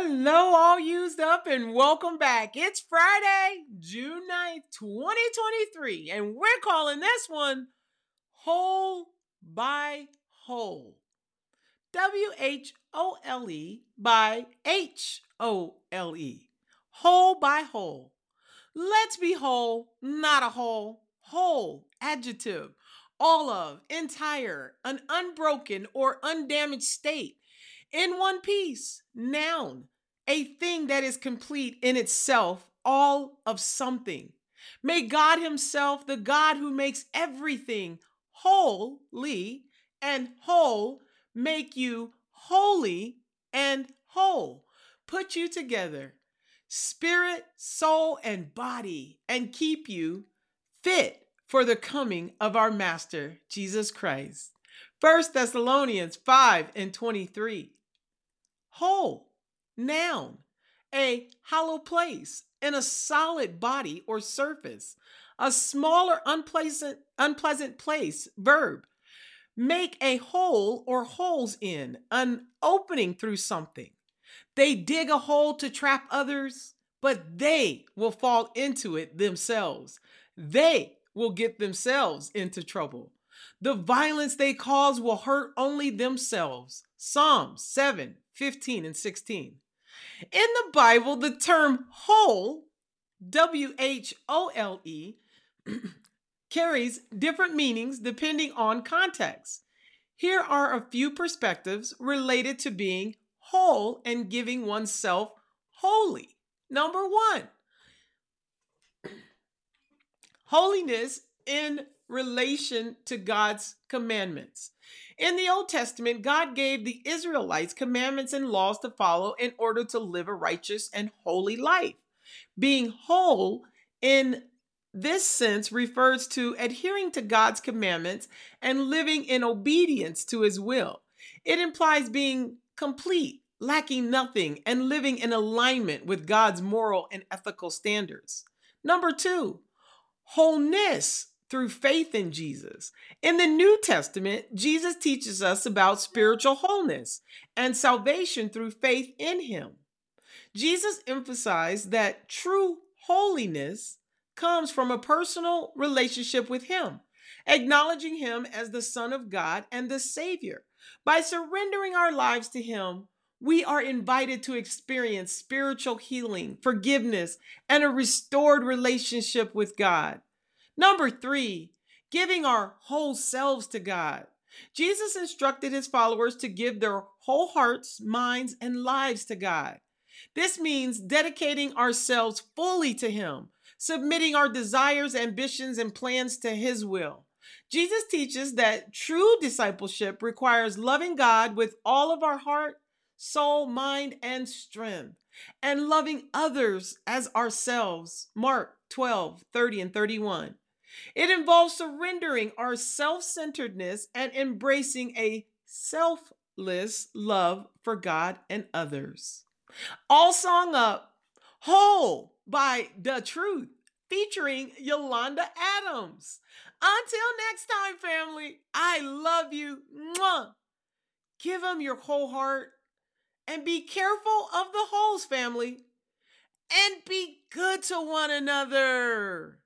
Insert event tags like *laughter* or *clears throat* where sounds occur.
Hello, all used up, and welcome back. It's Friday, June 9th, 2023, and we're calling this one Whole by Hole. W H O L E by H O L E. Whole by hole. Let's be whole, not a hole. Whole, adjective, all of, entire, an unbroken or undamaged state in one piece. Noun, a thing that is complete in itself, all of something. May God Himself, the God who makes everything holy and whole, make you holy and whole, put you together, spirit, soul, and body, and keep you fit for the coming of our Master, Jesus Christ. 1 Thessalonians 5 and 23 hole, noun, a hollow place in a solid body or surface, a smaller unpleasant unpleasant place, verb. Make a hole or holes in, an opening through something. They dig a hole to trap others, but they will fall into it themselves. They will get themselves into trouble. The violence they cause will hurt only themselves. Psalms 7 15 and 16. In the Bible, the term whole, W H O L E, *clears throat* carries different meanings depending on context. Here are a few perspectives related to being whole and giving oneself holy. Number one, *clears throat* holiness in relation to God's commandments. In the Old Testament, God gave the Israelites commandments and laws to follow in order to live a righteous and holy life. Being whole in this sense refers to adhering to God's commandments and living in obedience to his will. It implies being complete, lacking nothing, and living in alignment with God's moral and ethical standards. Number two, wholeness through faith in Jesus. In the New Testament, Jesus teaches us about spiritual wholeness and salvation through faith in Him. Jesus emphasized that true holiness comes from a personal relationship with Him, acknowledging Him as the Son of God and the Savior. By surrendering our lives to Him, we are invited to experience spiritual healing, forgiveness, and a restored relationship with God. Number three, giving our whole selves to God. Jesus instructed his followers to give their whole hearts, minds, and lives to God. This means dedicating ourselves fully to Him, submitting our desires, ambitions, and plans to His will. Jesus teaches that true discipleship requires loving God with all of our heart, soul, mind, and strength, and loving others as ourselves. Mark 12, 30, and 31. It involves surrendering our self centeredness and embracing a selfless love for God and others. All song up, Whole by The Truth, featuring Yolanda Adams. Until next time, family, I love you. Mwah. Give them your whole heart and be careful of the holes, family, and be good to one another.